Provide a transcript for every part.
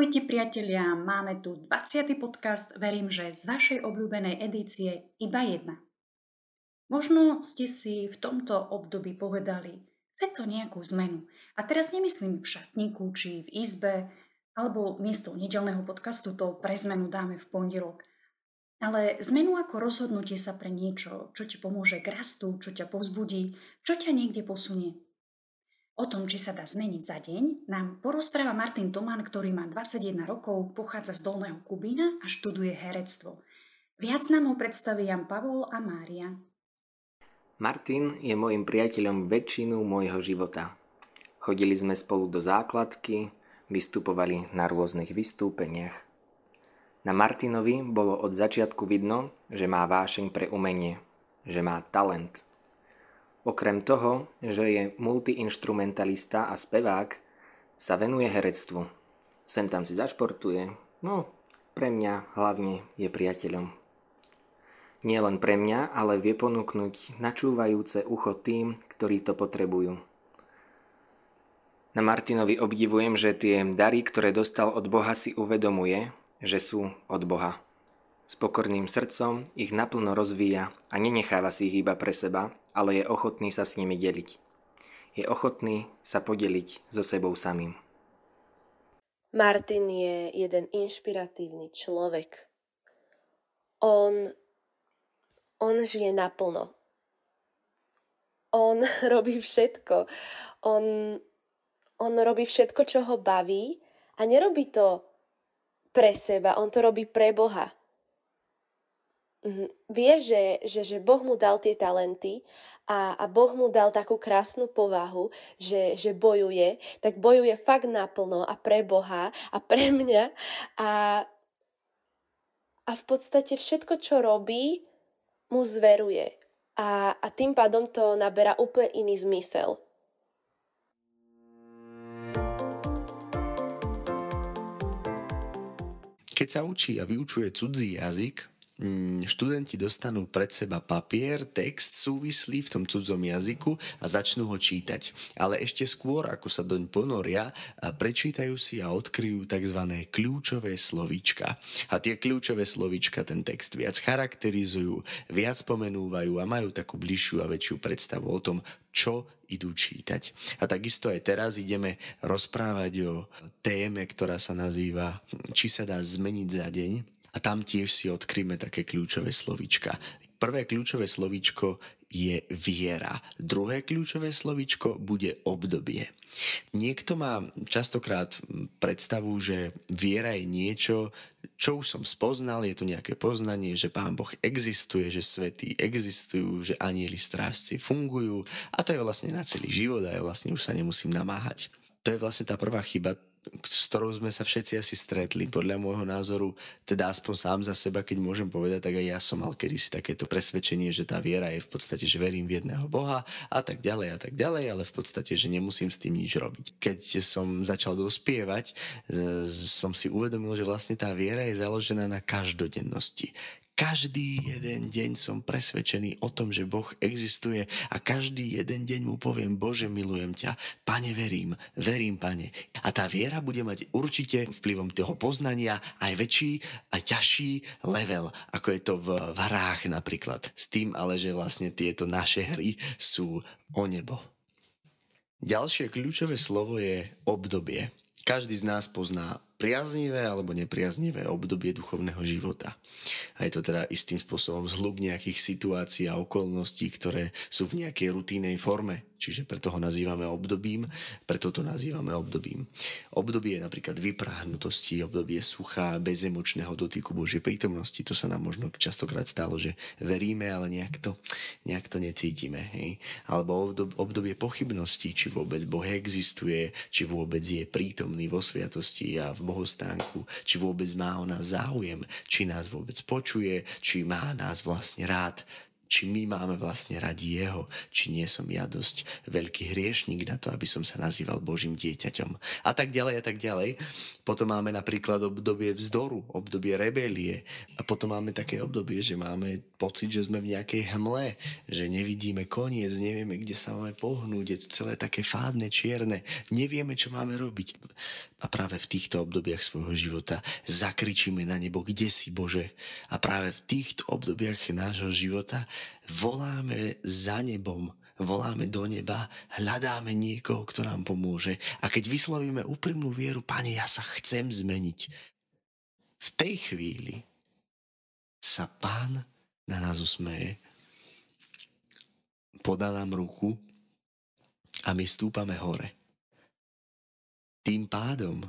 Ahojte priatelia, máme tu 20. podcast, verím, že z vašej obľúbenej edície iba jedna. Možno ste si v tomto období povedali, chce to nejakú zmenu. A teraz nemyslím v šatníku či v izbe, alebo miesto nedelného podcastu to pre zmenu dáme v pondelok. Ale zmenu ako rozhodnutie sa pre niečo, čo ti pomôže k rastu, čo ťa povzbudí, čo ťa niekde posunie. O tom, či sa dá zmeniť za deň, nám porozpráva Martin Tomán, ktorý má 21 rokov, pochádza z Dolného Kubína a študuje herectvo. Viac nám ho predstaví Jan Pavol a Mária. Martin je môjim priateľom väčšinu môjho života. Chodili sme spolu do základky, vystupovali na rôznych vystúpeniach. Na Martinovi bolo od začiatku vidno, že má vášeň pre umenie, že má talent – Okrem toho, že je multiinstrumentalista a spevák, sa venuje herectvu. Sem tam si zašportuje, no pre mňa hlavne je priateľom. Nie len pre mňa, ale vie ponúknuť načúvajúce ucho tým, ktorí to potrebujú. Na Martinovi obdivujem, že tie dary, ktoré dostal od Boha, si uvedomuje, že sú od Boha. S pokorným srdcom ich naplno rozvíja a nenecháva si ich iba pre seba, ale je ochotný sa s nimi deliť. Je ochotný sa podeliť so sebou samým. Martin je jeden inšpiratívny človek. On, on žije naplno. On robí všetko. On, on robí všetko, čo ho baví a nerobí to pre seba, on to robí pre Boha. Mm-hmm. Vie, že, že, že Boh mu dal tie talenty a, a Boh mu dal takú krásnu povahu, že, že bojuje, tak bojuje fakt naplno a pre Boha a pre mňa a, a v podstate všetko, čo robí, mu zveruje. A, a tým pádom to naberá úplne iný zmysel. Keď sa učí a vyučuje cudzí jazyk, študenti dostanú pred seba papier, text súvislý v tom cudzom jazyku a začnú ho čítať. Ale ešte skôr, ako sa doň ponoria, prečítajú si a odkryjú tzv. kľúčové slovíčka. A tie kľúčové slovíčka ten text viac charakterizujú, viac pomenúvajú a majú takú bližšiu a väčšiu predstavu o tom, čo idú čítať. A takisto aj teraz ideme rozprávať o téme, ktorá sa nazýva Či sa dá zmeniť za deň a tam tiež si odkryjme také kľúčové slovíčka. Prvé kľúčové slovíčko je viera. Druhé kľúčové slovíčko bude obdobie. Niekto má častokrát predstavu, že viera je niečo, čo už som spoznal, je to nejaké poznanie, že Pán Boh existuje, že svetí existujú, že anieli strážci fungujú a to je vlastne na celý život a ja vlastne už sa nemusím namáhať. To je vlastne tá prvá chyba s ktorou sme sa všetci asi stretli. Podľa môjho názoru, teda aspoň sám za seba, keď môžem povedať, tak aj ja som mal kedysi takéto presvedčenie, že tá viera je v podstate, že verím v jedného Boha a tak ďalej a tak ďalej, ale v podstate, že nemusím s tým nič robiť. Keď som začal dospievať, e, som si uvedomil, že vlastne tá viera je založená na každodennosti. Každý jeden deň som presvedčený o tom, že Boh existuje a každý jeden deň mu poviem, Bože, milujem ťa, Pane, verím, verím, Pane. A tá viera bude mať určite vplyvom toho poznania aj väčší a ťažší level, ako je to v, v hrách napríklad. S tým ale, že vlastne tieto naše hry sú o nebo. Ďalšie kľúčové slovo je obdobie. Každý z nás pozná priaznivé alebo nepriaznivé obdobie duchovného života. A je to teda istým spôsobom zhluk nejakých situácií a okolností, ktoré sú v nejakej rutínej forme. Čiže preto ho nazývame obdobím, preto to nazývame obdobím. Obdobie napríklad vyprahnutosti, obdobie sucha, bezemočného dotyku Božej prítomnosti. To sa nám možno častokrát stalo, že veríme, ale nejak to, nejak to necítime. Hej? Alebo obdobie pochybností, či vôbec Boh existuje, či vôbec je prítomný vo sviatosti a v bohostánku, či vôbec má o nás záujem, či nás vôbec počuje, či má nás vlastne rád či my máme vlastne radi jeho, či nie som ja dosť veľký hriešník na to, aby som sa nazýval Božím dieťaťom. A tak ďalej a tak ďalej. Potom máme napríklad obdobie vzdoru, obdobie rebelie a potom máme také obdobie, že máme pocit, že sme v nejakej hmle, že nevidíme koniec, nevieme, kde sa máme pohnúť, je to celé také fádne, čierne, nevieme, čo máme robiť. A práve v týchto obdobiach svojho života zakričíme na nebo, kde si Bože. A práve v týchto obdobiach nášho života voláme za nebom, voláme do neba, hľadáme niekoho, kto nám pomôže. A keď vyslovíme úprimnú vieru, Pane, ja sa chcem zmeniť, v tej chvíli sa Pán na nás usmeje, podá nám ruku a my stúpame hore. Tým pádom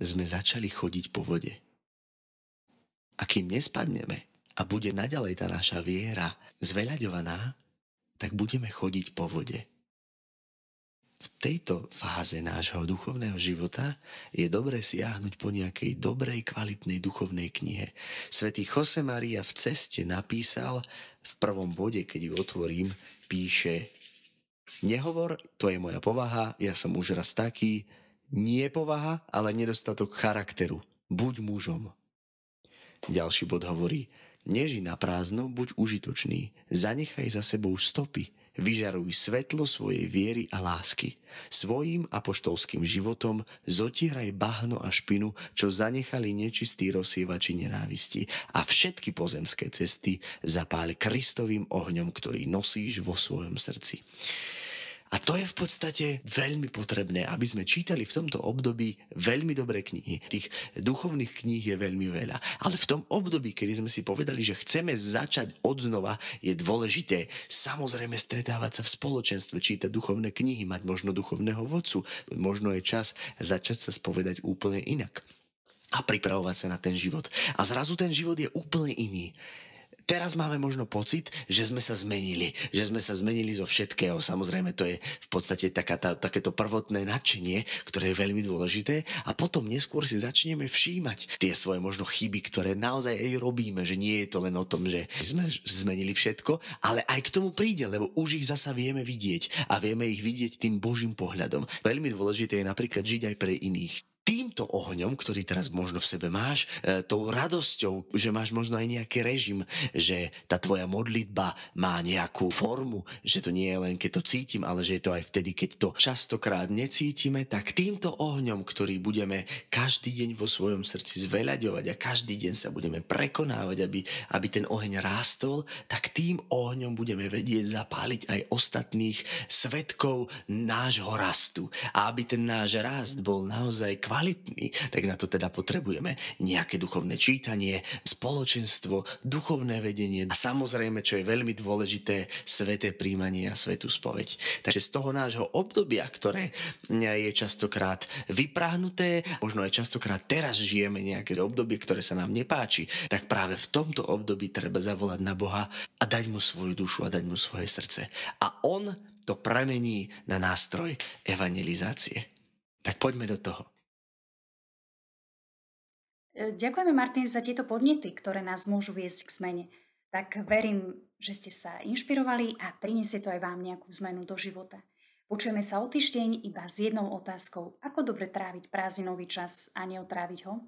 sme začali chodiť po vode. A kým nespadneme a bude naďalej tá naša viera zveľaďovaná, tak budeme chodiť po vode v tejto fáze nášho duchovného života je dobre siahnuť po nejakej dobrej, kvalitnej duchovnej knihe. Svetý Jose Maria v ceste napísal, v prvom bode, keď ju otvorím, píše Nehovor, to je moja povaha, ja som už raz taký, nie povaha, ale nedostatok charakteru. Buď mužom. Ďalší bod hovorí, neži na prázdno, buď užitočný, zanechaj za sebou stopy, Vyžaruj svetlo svojej viery a lásky. Svojím apoštolským životom zotieraj bahno a špinu, čo zanechali nečistí rozsievači nenávisti a všetky pozemské cesty zapáľ Kristovým ohňom, ktorý nosíš vo svojom srdci. A to je v podstate veľmi potrebné, aby sme čítali v tomto období veľmi dobré knihy. Tých duchovných kníh je veľmi veľa. Ale v tom období, kedy sme si povedali, že chceme začať od znova, je dôležité samozrejme stretávať sa v spoločenstve, čítať duchovné knihy, mať možno duchovného vodcu. Možno je čas začať sa spovedať úplne inak a pripravovať sa na ten život. A zrazu ten život je úplne iný teraz máme možno pocit, že sme sa zmenili. Že sme sa zmenili zo všetkého. Samozrejme, to je v podstate taká tá, takéto prvotné nadšenie, ktoré je veľmi dôležité. A potom neskôr si začneme všímať tie svoje možno chyby, ktoré naozaj aj robíme. Že nie je to len o tom, že sme zmenili všetko, ale aj k tomu príde, lebo už ich zasa vieme vidieť a vieme ich vidieť tým Božím pohľadom. Veľmi dôležité je napríklad žiť aj pre iných týmto ohňom, ktorý teraz možno v sebe máš, e, tou radosťou, že máš možno aj nejaký režim, že tá tvoja modlitba má nejakú formu, že to nie je len keď to cítim, ale že je to aj vtedy, keď to častokrát necítime, tak týmto ohňom, ktorý budeme každý deň vo svojom srdci zveľaďovať a každý deň sa budeme prekonávať, aby, aby ten oheň rástol, tak tým ohňom budeme vedieť zapáliť aj ostatných svetkov nášho rastu. A aby ten náš rast bol naozaj kvalitný, kvalitný, tak na to teda potrebujeme nejaké duchovné čítanie, spoločenstvo, duchovné vedenie a samozrejme, čo je veľmi dôležité, sveté príjmanie a svetú spoveď. Takže z toho nášho obdobia, ktoré je častokrát vypráhnuté, možno aj častokrát teraz žijeme nejaké obdobie, ktoré sa nám nepáči, tak práve v tomto období treba zavolať na Boha a dať mu svoju dušu a dať mu svoje srdce. A on to premení na nástroj evangelizácie. Tak poďme do toho. E, ďakujeme, Martin, za tieto podnety, ktoré nás môžu viesť k zmene. Tak verím, že ste sa inšpirovali a priniesie to aj vám nejakú zmenu do života. Počujeme sa o týždeň iba s jednou otázkou. Ako dobre tráviť prázdninový čas a neotráviť ho?